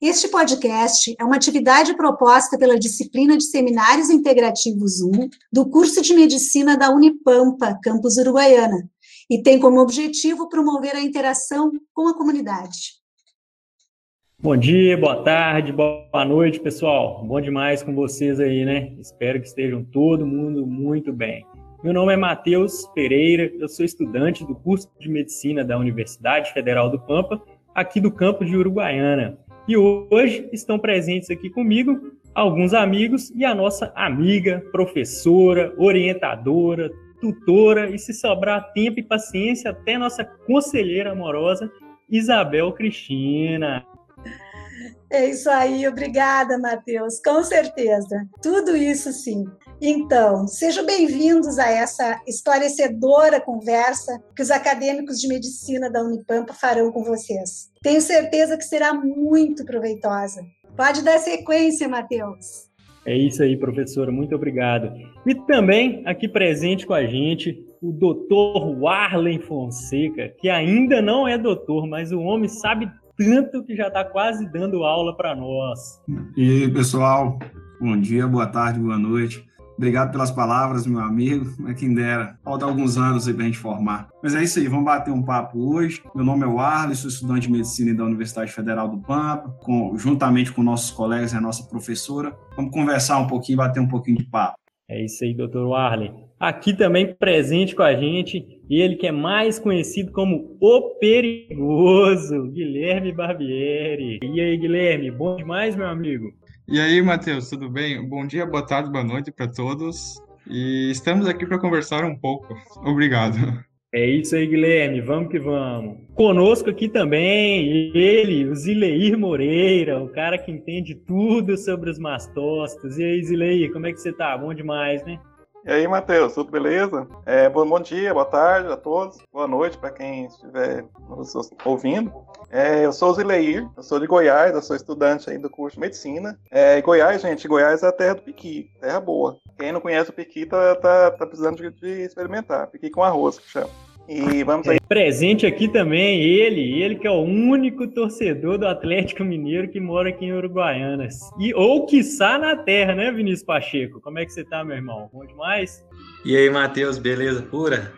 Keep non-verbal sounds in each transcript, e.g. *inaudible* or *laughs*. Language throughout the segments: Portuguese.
Este podcast é uma atividade proposta pela disciplina de Seminários Integrativos 1 do curso de Medicina da Unipampa, campus Uruguaiana, e tem como objetivo promover a interação com a comunidade. Bom dia, boa tarde, boa noite, pessoal. Bom demais com vocês aí, né? Espero que estejam todo mundo muito bem. Meu nome é Matheus Pereira, eu sou estudante do curso de Medicina da Universidade Federal do Pampa, aqui do campus de Uruguaiana. E hoje estão presentes aqui comigo alguns amigos e a nossa amiga, professora, orientadora, tutora e, se sobrar tempo e paciência, até nossa conselheira amorosa, Isabel Cristina. É isso aí, obrigada, Matheus, com certeza. Tudo isso sim. Então, sejam bem-vindos a essa esclarecedora conversa que os acadêmicos de medicina da Unipampa farão com vocês. Tenho certeza que será muito proveitosa. Pode dar sequência, Matheus. É isso aí, professora, muito obrigado. E também aqui presente com a gente o doutor Warlen Fonseca, que ainda não é doutor, mas o homem sabe tanto que já está quase dando aula para nós. E aí, pessoal, bom dia, boa tarde, boa noite. Obrigado pelas palavras, meu amigo. É quem dera. Falta alguns anos aí para a gente formar. Mas é isso aí, vamos bater um papo hoje. Meu nome é Warley, sou estudante de medicina da Universidade Federal do Pampa, com, juntamente com nossos colegas e a nossa professora. Vamos conversar um pouquinho, bater um pouquinho de papo. É isso aí, doutor Warley. Aqui também presente com a gente, ele que é mais conhecido como o Perigoso, Guilherme Barbieri. E aí, Guilherme, bom demais, meu amigo? E aí, Matheus, tudo bem? Bom dia, boa tarde, boa noite para todos. E estamos aqui para conversar um pouco. Obrigado. É isso aí, Guilherme. Vamos que vamos. Conosco aqui também, ele, o Zileir Moreira, o cara que entende tudo sobre os mastócitos. E aí, Zileir, como é que você tá? Bom demais, né? E aí, Matheus, tudo beleza? É, bom, bom, dia, boa tarde a todos, boa noite para quem estiver nos ouvindo. É, eu sou o Zileir, eu sou de Goiás, eu sou estudante aí do curso de Medicina. É, Goiás, gente, Goiás é a terra do piqui, terra boa. Quem não conhece o piqui tá, tá, tá precisando de, de experimentar, piqui com arroz, que chama. E vamos aí. É, presente aqui também ele, ele que é o único torcedor do Atlético Mineiro que mora aqui em Uruguaianas. E, ou quiçá na terra, né, Vinícius Pacheco? Como é que você tá, meu irmão? Bom demais? E aí, Matheus, beleza pura?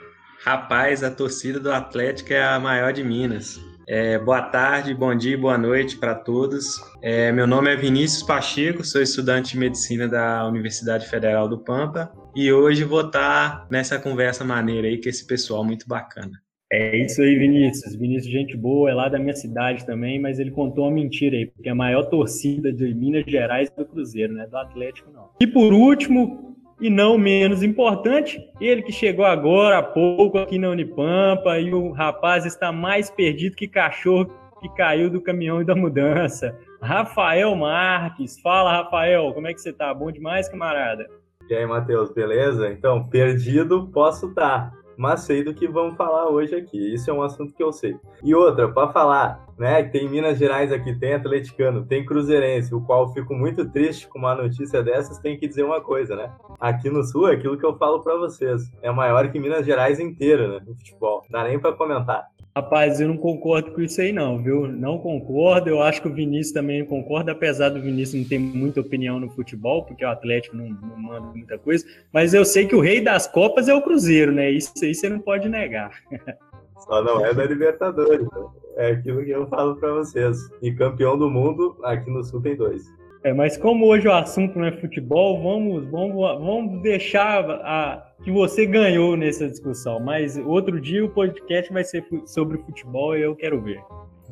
Rapaz, a torcida do Atlético é a maior de Minas. É, boa tarde, bom dia, boa noite para todos. É, meu nome é Vinícius Pacheco, sou estudante de medicina da Universidade Federal do Pampa e hoje vou estar tá nessa conversa maneira aí com esse pessoal muito bacana. É isso aí, Vinícius. Vinícius, gente boa, é lá da minha cidade também, mas ele contou uma mentira aí, porque a maior torcida de Minas Gerais é do Cruzeiro, né? Do Atlético, não. E por último, e não menos importante, ele que chegou agora há pouco aqui na Unipampa e o rapaz está mais perdido que cachorro que caiu do caminhão e da mudança. Rafael Marques. Fala, Rafael, como é que você tá? Bom demais, camarada? E aí, Matheus, beleza? Então, perdido posso estar. Tá mas sei do que vamos falar hoje aqui. Isso é um assunto que eu sei. E outra, para falar, né, tem Minas Gerais aqui, tem atleticano, tem cruzeirense, o qual fico muito triste com uma notícia dessas, tem que dizer uma coisa, né? Aqui no Sul, é aquilo que eu falo para vocês, é maior que Minas Gerais inteira, né, no futebol. Dá nem para comentar. Rapaz, eu não concordo com isso aí não, viu? Não concordo. Eu acho que o Vinícius também concorda, apesar do Vinícius não ter muita opinião no futebol, porque o Atlético não, não manda muita coisa. Mas eu sei que o rei das Copas é o Cruzeiro, né? Isso aí você não pode negar. *laughs* Só não é da Libertadores. Né? É aquilo que eu falo para vocês. E campeão do mundo, aqui no Sul tem dois. É, mas como hoje o assunto não é futebol, vamos, vamos, vamos deixar a, que você ganhou nessa discussão. Mas outro dia o podcast vai ser sobre futebol e eu quero ver.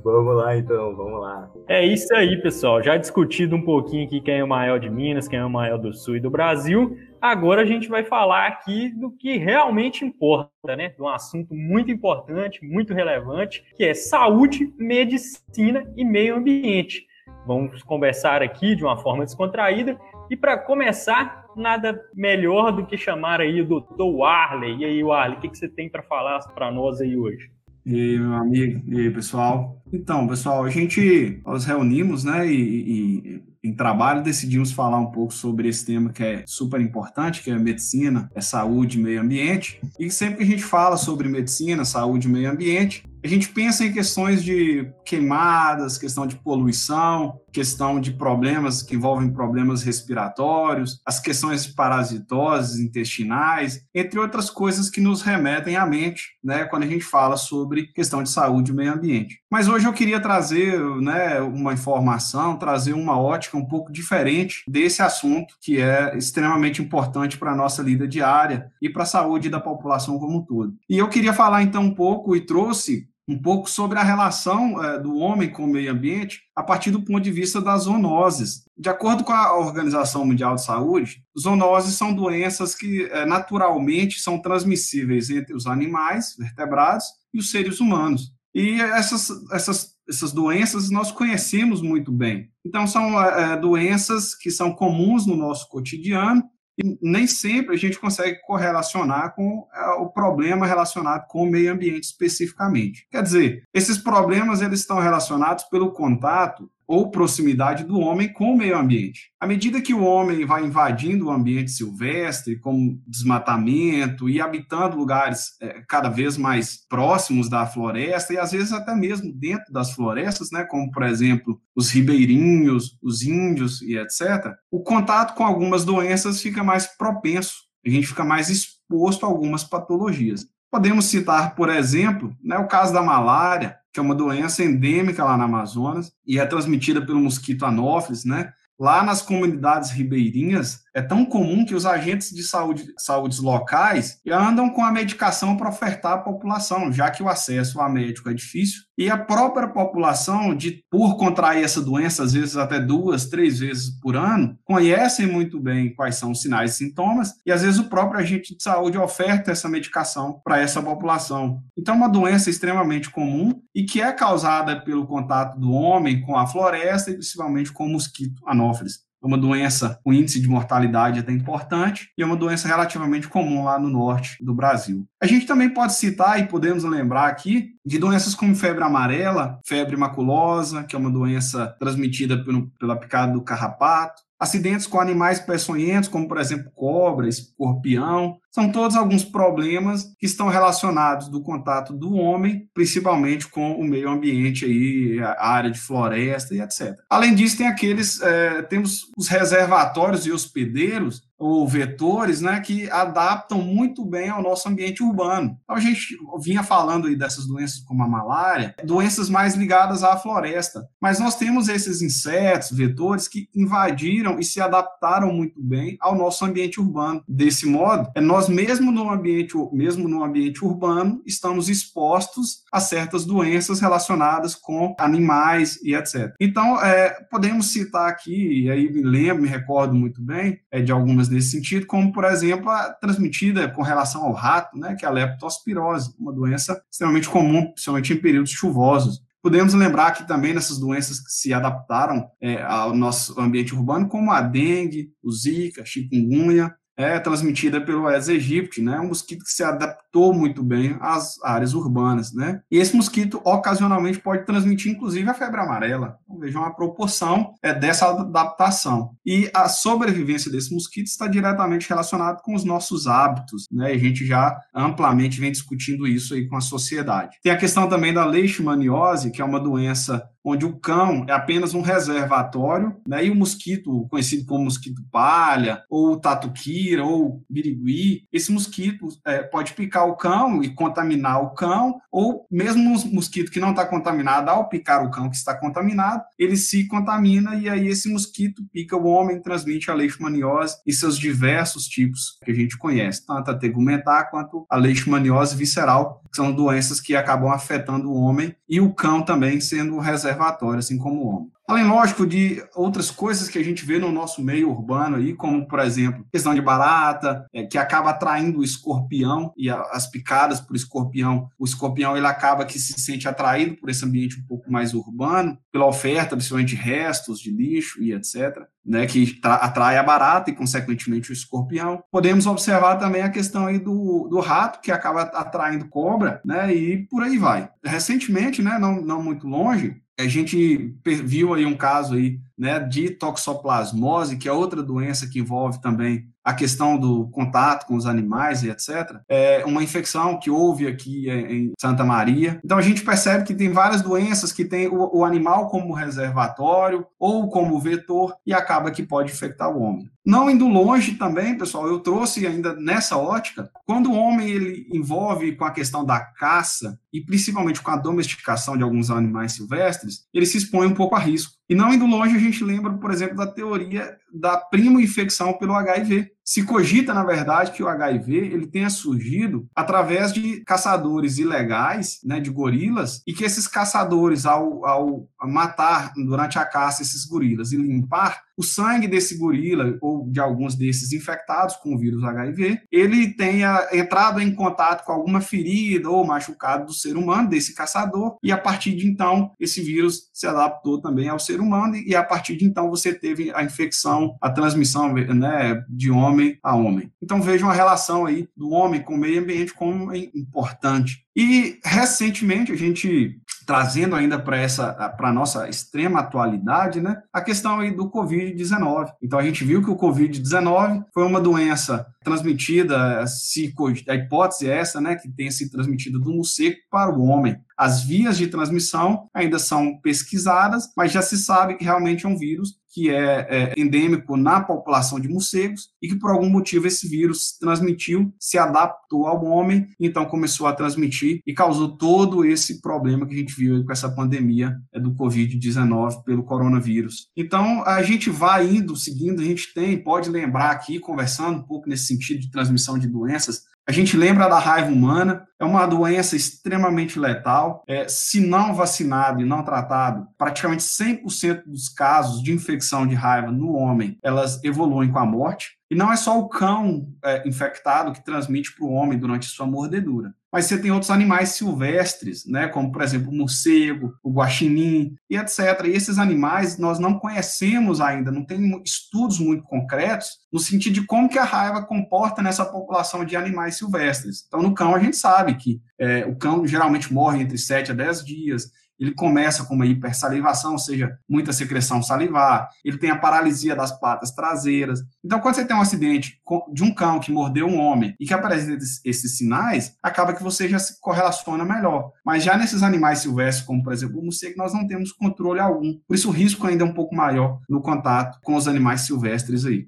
Vamos lá então, vamos lá. É isso aí, pessoal. Já discutido um pouquinho aqui quem é o maior de Minas, quem é o maior do Sul e do Brasil. Agora a gente vai falar aqui do que realmente importa, né? De um assunto muito importante, muito relevante, que é saúde, medicina e meio ambiente. Vamos conversar aqui de uma forma descontraída. E para começar, nada melhor do que chamar aí o doutor Warley. E aí, Warley, o que, que você tem para falar para nós aí hoje? E aí, meu amigo, e aí, pessoal? Então, pessoal, a gente nós reunimos, né, e, e em trabalho decidimos falar um pouco sobre esse tema que é super importante, que é medicina, é saúde e meio ambiente. E sempre que a gente fala sobre medicina, saúde e meio ambiente, a gente pensa em questões de queimadas, questão de poluição, questão de problemas que envolvem problemas respiratórios, as questões de parasitoses intestinais, entre outras coisas que nos remetem à mente, né, quando a gente fala sobre questão de saúde e meio ambiente. Mas hoje eu queria trazer, né, uma informação, trazer uma ótica um pouco diferente desse assunto que é extremamente importante para a nossa lida diária e para a saúde da população como um todo. E eu queria falar então um pouco e trouxe um pouco sobre a relação é, do homem com o meio ambiente a partir do ponto de vista das zoonoses. De acordo com a Organização Mundial de Saúde, zoonoses são doenças que é, naturalmente são transmissíveis entre os animais vertebrados e os seres humanos. E essas, essas, essas doenças nós conhecemos muito bem. Então, são é, doenças que são comuns no nosso cotidiano e nem sempre a gente consegue correlacionar com é, o problema relacionado com o meio ambiente especificamente. Quer dizer, esses problemas eles estão relacionados pelo contato ou proximidade do homem com o meio ambiente. À medida que o homem vai invadindo o ambiente silvestre, como desmatamento e habitando lugares é, cada vez mais próximos da floresta e às vezes até mesmo dentro das florestas, né, como por exemplo os ribeirinhos, os índios e etc., o contato com algumas doenças fica mais propenso, a gente fica mais exposto a algumas patologias. Podemos citar, por exemplo, né, o caso da malária, que é uma doença endêmica lá na Amazonas e é transmitida pelo mosquito anófeles, né? Lá nas comunidades ribeirinhas, é tão comum que os agentes de saúde, saúde locais andam com a medicação para ofertar à população, já que o acesso a médico é difícil. E a própria população, de por contrair essa doença, às vezes até duas, três vezes por ano, conhecem muito bem quais são os sinais e sintomas, e às vezes o próprio agente de saúde oferta essa medicação para essa população. Então, é uma doença extremamente comum e que é causada pelo contato do homem com a floresta e principalmente com o mosquito anófeles. É uma doença com índice de mortalidade até importante e é uma doença relativamente comum lá no norte do Brasil. A gente também pode citar e podemos lembrar aqui de doenças como febre amarela, febre maculosa, que é uma doença transmitida pelo, pela picada do carrapato, Acidentes com animais peçonhentos, como por exemplo cobra, escorpião, são todos alguns problemas que estão relacionados do contato do homem, principalmente com o meio ambiente aí, a área de floresta e etc. Além disso, tem aqueles, é, temos os reservatórios e hospedeiros ou vetores, né, que adaptam muito bem ao nosso ambiente urbano. Então, a gente vinha falando aí dessas doenças como a malária, doenças mais ligadas à floresta, mas nós temos esses insetos, vetores que invadiram e se adaptaram muito bem ao nosso ambiente urbano. Desse modo, é nós mesmo no ambiente mesmo no ambiente urbano estamos expostos a certas doenças relacionadas com animais e etc. Então, é, podemos citar aqui, e aí me lembro, me recordo muito bem, é, de algumas nesse sentido, como, por exemplo, a transmitida com relação ao rato, né, que é a leptospirose, uma doença extremamente comum, principalmente em períodos chuvosos. Podemos lembrar que também nessas doenças que se adaptaram é, ao nosso ambiente urbano, como a dengue, o zika, chikungunya, é transmitida pelo Aedes aegypti, né? Um mosquito que se adaptou muito bem às áreas urbanas, né? E esse mosquito ocasionalmente pode transmitir, inclusive, a febre amarela. Então, vejam a proporção é, dessa adaptação. E a sobrevivência desse mosquito está diretamente relacionada com os nossos hábitos, né? E a gente já amplamente vem discutindo isso aí com a sociedade. Tem a questão também da leishmaniose, que é uma doença onde o cão é apenas um reservatório, né, e o mosquito, conhecido como mosquito palha, ou tatuquira, ou birigui, esse mosquito é, pode picar o cão e contaminar o cão, ou mesmo um mosquito que não está contaminado, ao picar o cão que está contaminado, ele se contamina e aí esse mosquito pica o homem, transmite a leishmaniose e seus diversos tipos que a gente conhece, tanto a tegumentar quanto a leishmaniose visceral, são doenças que acabam afetando o homem, e o cão também sendo reservatório assim como o homem. Além, lógico, de outras coisas que a gente vê no nosso meio urbano aí, como, por exemplo, questão de barata, é, que acaba atraindo o escorpião e a, as picadas por escorpião. O escorpião, ele acaba que se sente atraído por esse ambiente um pouco mais urbano, pela oferta, principalmente de restos de lixo e etc., né, que atrai a barata e, consequentemente, o escorpião. Podemos observar também a questão aí do, do rato, que acaba atraindo cobra, né, e por aí vai. Recentemente, né, não, não muito longe, a gente viu aí um caso aí, né, de toxoplasmose, que é outra doença que envolve também a questão do contato com os animais e etc. É uma infecção que houve aqui em Santa Maria. Então a gente percebe que tem várias doenças que tem o, o animal como reservatório ou como vetor e acaba que pode infectar o homem. Não indo longe também, pessoal, eu trouxe ainda nessa ótica, quando o homem ele envolve com a questão da caça e principalmente com a domesticação de alguns animais silvestres, ele se expõe um pouco a risco. E não indo longe, a gente lembra, por exemplo, da teoria da primo infecção pelo HIV. Se cogita, na verdade, que o HIV ele tenha surgido através de caçadores ilegais, né, de gorilas, e que esses caçadores, ao, ao matar durante a caça esses gorilas e limpar, o sangue desse gorila ou de alguns desses infectados com o vírus HIV, ele tenha entrado em contato com alguma ferida ou machucado do ser humano, desse caçador, e a partir de então esse vírus se adaptou também ao ser humano e a partir de então você teve a infecção, a transmissão né, de homem a homem. Então vejam a relação aí do homem com o meio ambiente como é importante. E recentemente a gente trazendo ainda para essa para nossa extrema atualidade, né, a questão aí do COVID-19. Então a gente viu que o COVID-19 foi uma doença transmitida, se a hipótese é essa, né, que tenha sido transmitida do morcego para o homem. As vias de transmissão ainda são pesquisadas, mas já se sabe que realmente é um vírus que é, é, endêmico na população de morcegos e que por algum motivo esse vírus transmitiu, se adaptou ao homem, então começou a transmitir e causou todo esse problema que a gente viu com essa pandemia é, do Covid-19 pelo coronavírus. Então a gente vai indo, seguindo, a gente tem, pode lembrar aqui, conversando um pouco nesse sentido de transmissão de doenças, a gente lembra da raiva humana, é uma doença extremamente letal. É, se não vacinado e não tratado, praticamente 100% dos casos de infecção de raiva no homem, elas evoluem com a morte. E não é só o cão é, infectado que transmite para o homem durante sua mordedura mas você tem outros animais silvestres, né, como por exemplo o morcego, o guaxinim e etc. E esses animais nós não conhecemos ainda, não tem estudos muito concretos no sentido de como que a raiva comporta nessa população de animais silvestres. Então no cão a gente sabe que é, o cão geralmente morre entre 7 a 10 dias, ele começa com uma hipersalivação, ou seja, muita secreção salivar, ele tem a paralisia das patas traseiras. Então, quando você tem um acidente de um cão que mordeu um homem e que apresenta esses sinais, acaba que você já se correlaciona melhor. Mas já nesses animais silvestres, como por exemplo o morcego, nós não temos controle algum. Por isso o risco ainda é um pouco maior no contato com os animais silvestres aí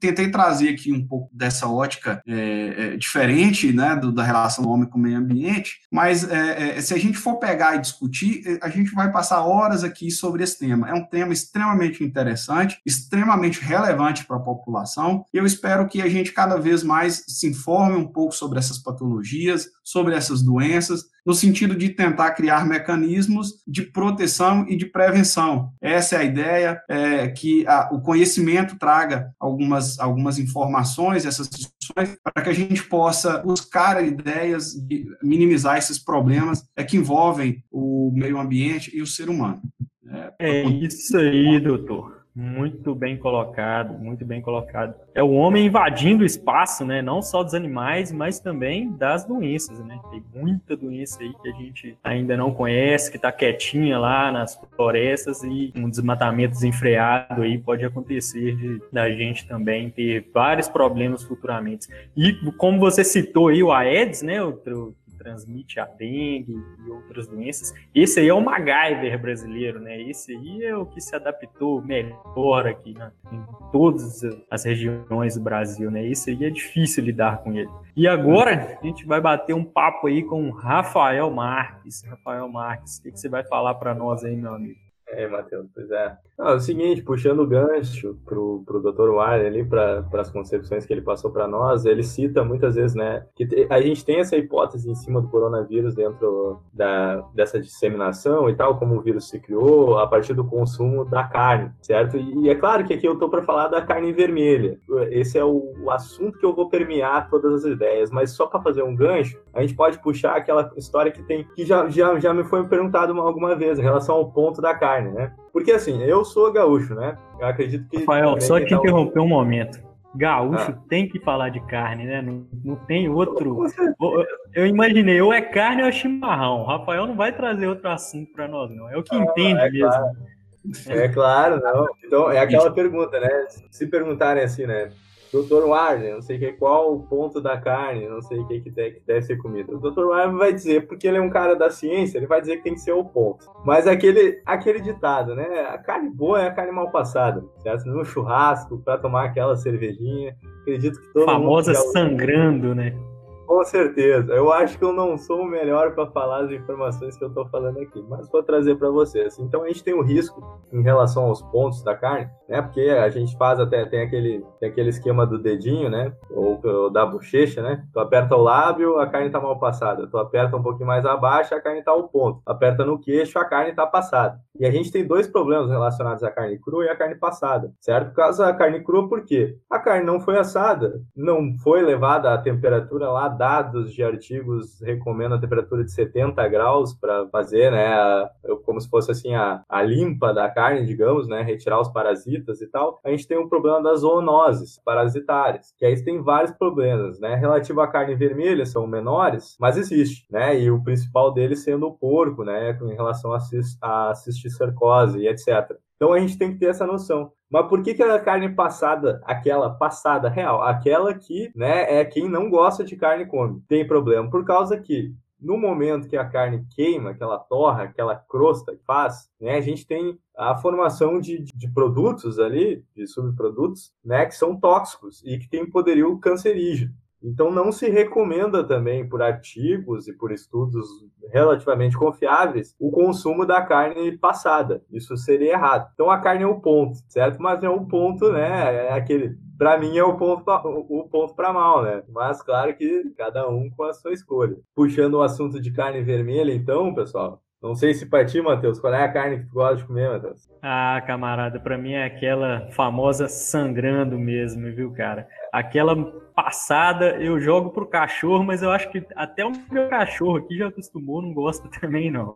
tentei trazer aqui um pouco dessa ótica é, é, diferente né, do, da relação do homem com o meio ambiente, mas é, é, se a gente for pegar e discutir, é, a gente vai passar horas aqui sobre esse tema. É um tema extremamente interessante, extremamente relevante para a população, e eu espero que a gente cada vez mais se informe um pouco sobre essas patologias, sobre essas doenças, no sentido de tentar criar mecanismos de proteção e de prevenção. Essa é a ideia, é, que a, o conhecimento traga algumas, algumas informações, essas discussões, para que a gente possa buscar ideias de minimizar esses problemas é, que envolvem o meio ambiente e o ser humano. É, é isso aí, doutor. Muito bem colocado, muito bem colocado. É o homem invadindo o espaço, né? Não só dos animais, mas também das doenças, né? Tem muita doença aí que a gente ainda não conhece, que está quietinha lá nas florestas e um desmatamento desenfreado aí pode acontecer de, da gente também ter vários problemas futuramente. E como você citou aí o Aedes, né? Transmite a dengue e outras doenças. Esse aí é o MacGyver brasileiro, né? Esse aí é o que se adaptou melhor aqui né? em todas as regiões do Brasil, né? Esse aí é difícil lidar com ele. E agora a gente vai bater um papo aí com Rafael Marques. Rafael Marques, o que, que você vai falar para nós aí, meu amigo? *laughs* É, Matheus, pois é. Não, é o seguinte, puxando o gancho pro, pro Dr. Warner ali, para as concepções que ele passou para nós, ele cita muitas vezes, né, que a gente tem essa hipótese em cima do coronavírus dentro da, dessa disseminação e tal, como o vírus se criou a partir do consumo da carne, certo? E, e é claro que aqui eu tô para falar da carne vermelha. Esse é o, o, assunto que eu vou permear todas as ideias, mas só para fazer um gancho, a gente pode puxar aquela história que tem, que já, já, já me foi perguntado alguma vez em relação ao ponto da carne carne, né? Porque assim, eu sou gaúcho, né? Eu acredito que. Rafael, só te interromper um momento. Gaúcho ah. tem que falar de carne, né? Não, não tem outro. Eu imaginei, ou é carne ou é chimarrão. O Rafael não vai trazer outro assunto para nós, não. É o que ah, entende é mesmo. Claro. É claro, não. Então, é *laughs* aquela pergunta, né? Se perguntarem assim, né? Doutor Warner, não sei que, qual o ponto da carne, não sei o que, que, deve, que deve ser comida. O Dr. Warner vai dizer, porque ele é um cara da ciência, ele vai dizer que tem que ser o ponto. Mas aquele, aquele ditado, né? A carne boa é a carne mal passada, certo? No churrasco, para tomar aquela cervejinha. Acredito que todo Famosa mundo. Famosa sangrando, né? Com certeza. Eu acho que eu não sou o melhor para falar as informações que eu estou falando aqui, mas vou trazer para vocês. Então a gente tem um risco em relação aos pontos da carne, né? Porque a gente faz até tem aquele tem aquele esquema do dedinho, né? Ou, ou da bochecha, né? Tu aperta o lábio, a carne está mal passada. Tu aperta um pouquinho mais abaixo, a carne está ao ponto. Aperta no queixo, a carne está passada. E a gente tem dois problemas relacionados à carne crua e à carne passada, certo? Por causa da carne crua, por quê? A carne não foi assada, não foi levada à temperatura lá dados de artigos recomendam a temperatura de 70 graus para fazer, né, a, como se fosse assim a, a limpa da carne, digamos, né, retirar os parasitas e tal. A gente tem um problema das zoonoses parasitárias, que aí tem vários problemas, né, relativo à carne vermelha são menores, mas existe, né, e o principal deles sendo o porco, né, em relação a cisticercose e etc. Então a gente tem que ter essa noção. Mas por que, que a carne passada, aquela passada real, aquela que né, é quem não gosta de carne come, tem problema? Por causa que no momento que a carne queima, aquela torra, aquela crosta que faz, né, a gente tem a formação de, de produtos ali, de subprodutos, né, que são tóxicos e que tem poderio cancerígeno. Então, não se recomenda também, por artigos e por estudos relativamente confiáveis, o consumo da carne passada. Isso seria errado. Então, a carne é o ponto, certo? Mas é um ponto, né? É aquele. Para mim é o ponto pra, o ponto para mal, né? Mas claro que cada um com a sua escolha. Puxando o assunto de carne vermelha, então, pessoal, não sei se para ti, Matheus, qual é a carne que tu gosta de comer, Matheus? Ah, camarada, para mim é aquela famosa sangrando mesmo, viu, cara? Aquela passada eu jogo pro cachorro, mas eu acho que até o meu cachorro aqui já acostumou, não gosta *laughs* também não.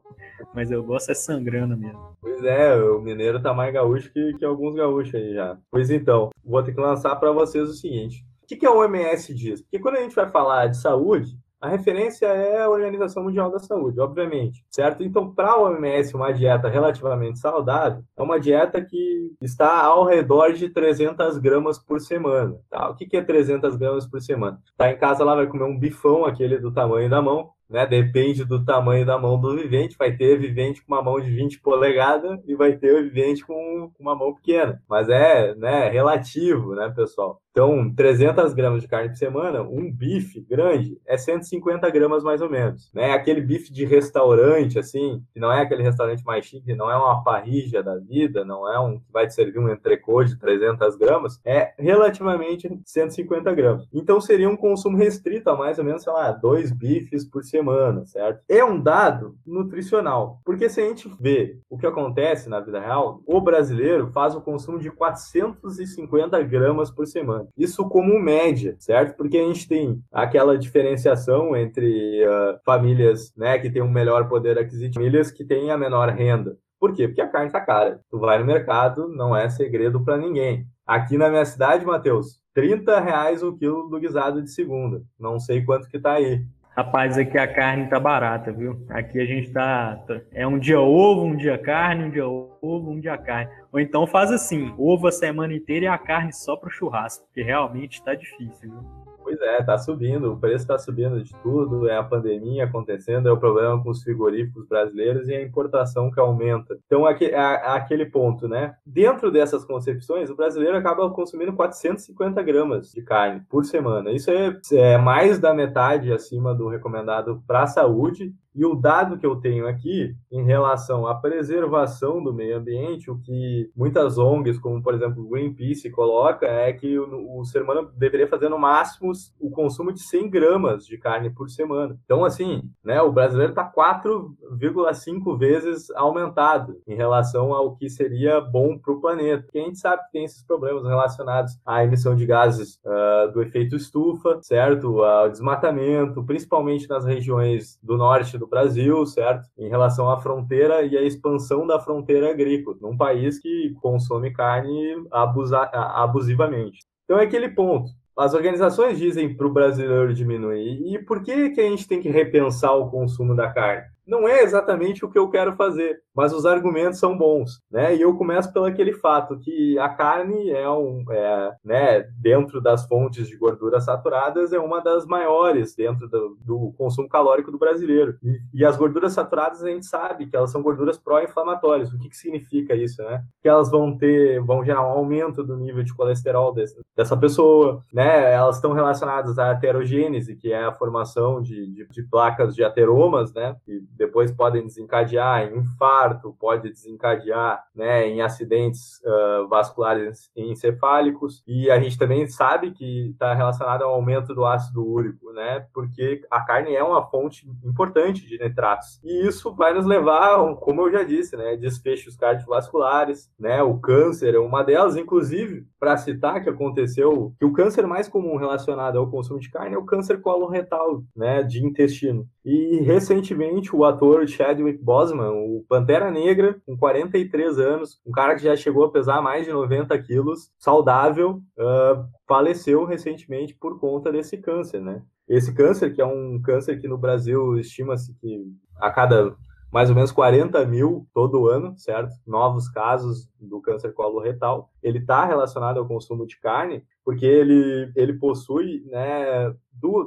Mas eu gosto é sangrando mesmo. Pois é, o mineiro tá mais gaúcho que, que alguns gaúchos aí já. Pois então, vou ter que lançar para vocês o seguinte. O que, que a OMS diz? Porque quando a gente vai falar de saúde, a referência é a Organização Mundial da Saúde, obviamente, certo? Então, para a OMS, uma dieta relativamente saudável é uma dieta que está ao redor de 300 gramas por semana. Tá? O que é 300 gramas por semana? Tá em casa lá, vai comer um bifão, aquele do tamanho da mão, né? Depende do tamanho da mão do vivente. Vai ter vivente com uma mão de 20 polegadas e vai ter vivente com uma mão pequena. Mas é né, relativo, né, pessoal? Então, 300 gramas de carne por semana, um bife grande é 150 gramas mais ou menos. Né? Aquele bife de restaurante, assim, que não é aquele restaurante mais chique, não é uma parrija da vida, não é um que vai te servir um entrecô de 300 gramas, é relativamente 150 gramas. Então, seria um consumo restrito a mais ou menos, sei lá, dois bifes por semana, certo? É um dado nutricional, porque se a gente vê o que acontece na vida real, o brasileiro faz o consumo de 450 gramas por semana. Isso como média, certo? Porque a gente tem aquela diferenciação entre uh, famílias né, que têm um melhor poder aquisitivo e famílias que têm a menor renda. Por quê? Porque a carne está cara. Tu vai no mercado, não é segredo para ninguém. Aqui na minha cidade, Matheus, 30 reais o quilo do guisado de segunda. Não sei quanto que tá aí. Rapaz, aqui a carne tá barata, viu? Aqui a gente tá. É um dia ovo, um dia carne, um dia ovo, um dia carne. Ou então faz assim: ovo a semana inteira e a carne só pro churrasco, porque realmente tá difícil, viu? Pois é, tá subindo, o preço está subindo de tudo, é a pandemia acontecendo, é o problema com os frigoríficos brasileiros e a importação que aumenta. Então, aquele ponto, né? Dentro dessas concepções, o brasileiro acaba consumindo 450 gramas de carne por semana. Isso é, é mais da metade acima do recomendado para a saúde e o dado que eu tenho aqui em relação à preservação do meio ambiente, o que muitas ONGs, como por exemplo Greenpeace, coloca é que o, o ser humano deveria fazer no máximo o consumo de 100 gramas de carne por semana. Então, assim, né, o brasileiro está 4,5 vezes aumentado em relação ao que seria bom para o planeta. Porque a gente sabe que tem esses problemas relacionados à emissão de gases uh, do efeito estufa, certo? Ao desmatamento, principalmente nas regiões do norte do do Brasil, certo? Em relação à fronteira e à expansão da fronteira agrícola, num país que consome carne abusa abusivamente. Então é aquele ponto. As organizações dizem para o brasileiro diminuir. E por que, que a gente tem que repensar o consumo da carne? Não é exatamente o que eu quero fazer, mas os argumentos são bons, né? E eu começo pelo aquele fato que a carne é um, é, né, dentro das fontes de gorduras saturadas é uma das maiores dentro do, do consumo calórico do brasileiro. E, e, as gorduras saturadas a gente sabe que elas são gorduras pró-inflamatórias. O que, que significa isso, né? Que elas vão ter, vão gerar um aumento do nível de colesterol desse, dessa pessoa, né? Elas estão relacionadas à aterogênese, que é a formação de, de, de placas de ateromas, né? Que depois podem desencadear em infarto, pode desencadear, né, em acidentes uh, vasculares encefálicos. E a gente também sabe que está relacionado ao aumento do ácido úrico, né? Porque a carne é uma fonte importante de nitratos. E isso vai nos levar, como eu já disse, né, desfechos cardiovasculares, né? O câncer é uma delas, inclusive, para citar que aconteceu, que o câncer mais comum relacionado ao consumo de carne é o câncer coloretal, né, de intestino. E recentemente o ator Chadwick Boseman, o Pantera Negra, com 43 anos, um cara que já chegou a pesar mais de 90 quilos, saudável, uh, faleceu recentemente por conta desse câncer, né? Esse câncer, que é um câncer que no Brasil estima-se que a cada mais ou menos 40 mil todo ano, certo? Novos casos do câncer coloretal. Ele está relacionado ao consumo de carne, porque ele, ele possui né,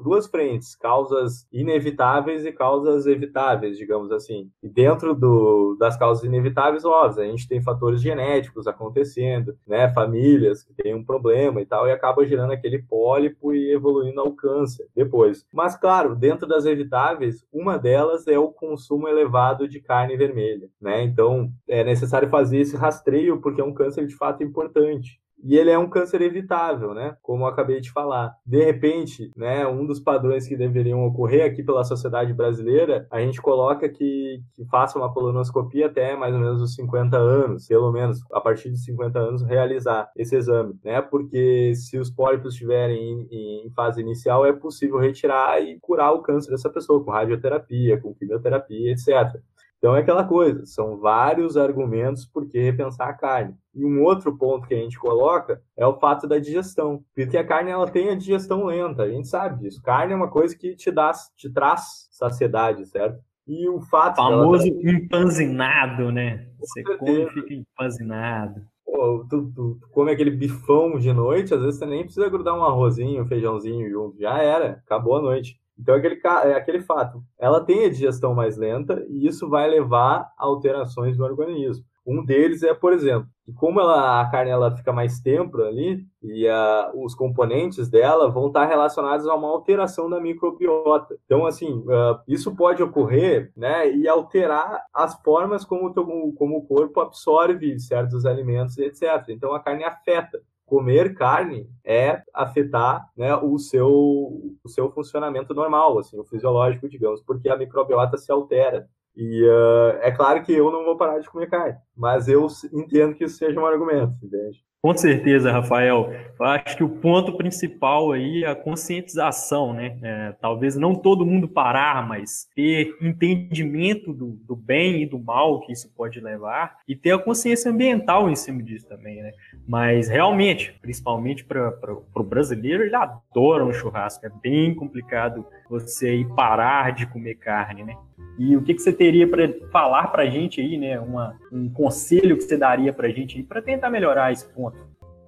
duas frentes, causas inevitáveis e causas evitáveis, digamos assim. E dentro do, das causas inevitáveis, óbvio, a gente tem fatores genéticos acontecendo, né, famílias que têm um problema e tal, e acaba gerando aquele pólipo e evoluindo ao câncer depois. Mas, claro, dentro das evitáveis, uma delas é o consumo elevado de carne vermelha, né? Então, é necessário fazer esse rastreio, porque é um câncer de fato importante e ele é um câncer evitável, né? Como eu acabei de falar. De repente, né, um dos padrões que deveriam ocorrer aqui pela sociedade brasileira, a gente coloca que, que faça uma colonoscopia até mais ou menos os 50 anos, pelo menos a partir de 50 anos realizar esse exame, né? Porque se os pólipos estiverem em, em fase inicial, é possível retirar e curar o câncer dessa pessoa com radioterapia, com quimioterapia, etc. Então é aquela coisa, são vários argumentos por que repensar a carne. E um outro ponto que a gente coloca é o fato da digestão, porque a carne ela tem a digestão lenta, a gente sabe disso. Carne é uma coisa que te dá, te traz saciedade, certo? E o fato o famoso dela... empanzinado, né? Você come e fica empanzinado. Pô, tu, tu, tu, come aquele bifão de noite, às vezes você nem precisa grudar um arrozinho, um feijãozinho junto, já era, acabou a noite. Então, é aquele, é aquele fato. Ela tem a digestão mais lenta e isso vai levar a alterações no organismo. Um deles é, por exemplo, que como ela, a carne ela fica mais tempo ali e a, os componentes dela vão estar relacionados a uma alteração da microbiota. Então, assim, uh, isso pode ocorrer, né, e alterar as formas como, como o corpo absorve certos alimentos, etc. Então, a carne afeta comer carne é afetar né, o, seu, o seu funcionamento normal, assim, o fisiológico, digamos, porque a microbiota se altera. E uh, é claro que eu não vou parar de comer carne, mas eu entendo que isso seja um argumento, entende? Com certeza, Rafael. Eu acho que o ponto principal aí é a conscientização, né? É, talvez não todo mundo parar, mas ter entendimento do, do, bem e do mal que isso pode levar e ter a consciência ambiental em cima disso também, né? Mas realmente, principalmente para o brasileiro, ele adora um churrasco. É bem complicado você ir parar de comer carne, né? E o que, que você teria para falar para a gente aí, né? Uma, um conselho que você daria para a gente para tentar melhorar esse ponto?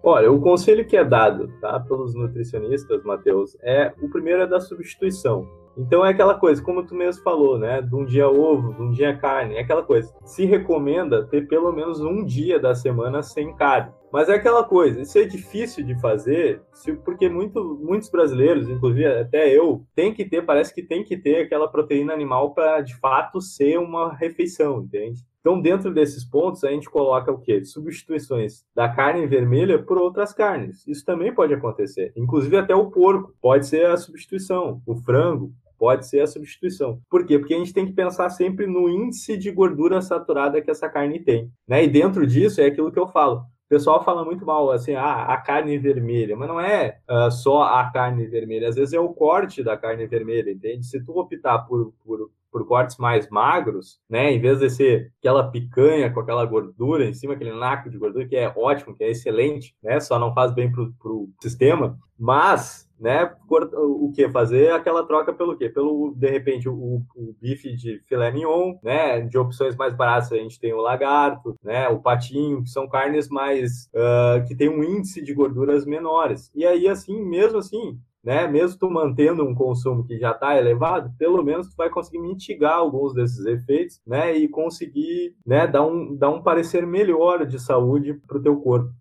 Olha, o conselho que é dado tá, pelos nutricionistas, Matheus, é o primeiro é da substituição. Então é aquela coisa, como tu mesmo falou, né? De um dia ovo, de um dia carne, é aquela coisa. Se recomenda ter pelo menos um dia da semana sem carne. Mas é aquela coisa, isso é difícil de fazer, porque muito, muitos brasileiros, inclusive até eu, tem que ter, parece que tem que ter aquela proteína animal para de fato ser uma refeição, entende? Então, dentro desses pontos, a gente coloca o quê? Substituições da carne vermelha por outras carnes. Isso também pode acontecer. Inclusive, até o porco pode ser a substituição. O frango pode ser a substituição. Por quê? Porque a gente tem que pensar sempre no índice de gordura saturada que essa carne tem. Né? E dentro disso é aquilo que eu falo. O pessoal fala muito mal, assim, ah, a carne vermelha, mas não é uh, só a carne vermelha, às vezes é o corte da carne vermelha, entende? Se tu optar por, por, por cortes mais magros, né, em vez de ser aquela picanha com aquela gordura em cima, aquele naco de gordura que é ótimo, que é excelente, né, só não faz bem pro, pro sistema, mas né, o que fazer aquela troca pelo quê? Pelo de repente o, o, bife de filé mignon, né, de opções mais baratas a gente tem o lagarto, né, o patinho, que são carnes mais uh, que tem um índice de gorduras menores. E aí assim, mesmo assim, né, mesmo tu mantendo um consumo que já está elevado, pelo menos tu vai conseguir mitigar alguns desses efeitos, né, e conseguir, né, dar um, dar um parecer melhor de saúde para o teu corpo.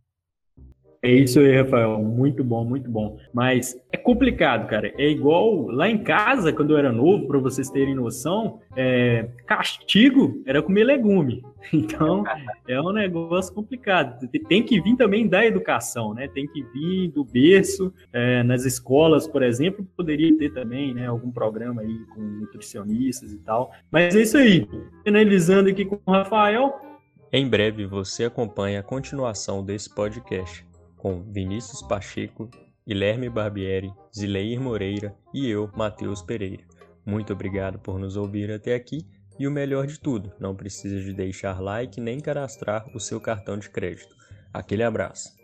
É isso aí, Rafael. Muito bom, muito bom. Mas é complicado, cara. É igual lá em casa, quando eu era novo, para vocês terem noção, é... castigo era comer legume. *laughs* Então, é um negócio complicado. Tem que vir também da educação, né? Tem que vir do berço. É, nas escolas, por exemplo, poderia ter também, né? Algum programa aí com nutricionistas e tal. Mas é isso aí. Finalizando aqui com o Rafael. Em breve você acompanha a continuação desse podcast com Vinícius Pacheco, Guilherme Barbieri, Zileir Moreira e eu, Matheus Pereira. Muito obrigado por nos ouvir até aqui e o melhor de tudo, não precisa de deixar like nem cadastrar o seu cartão de crédito. Aquele abraço.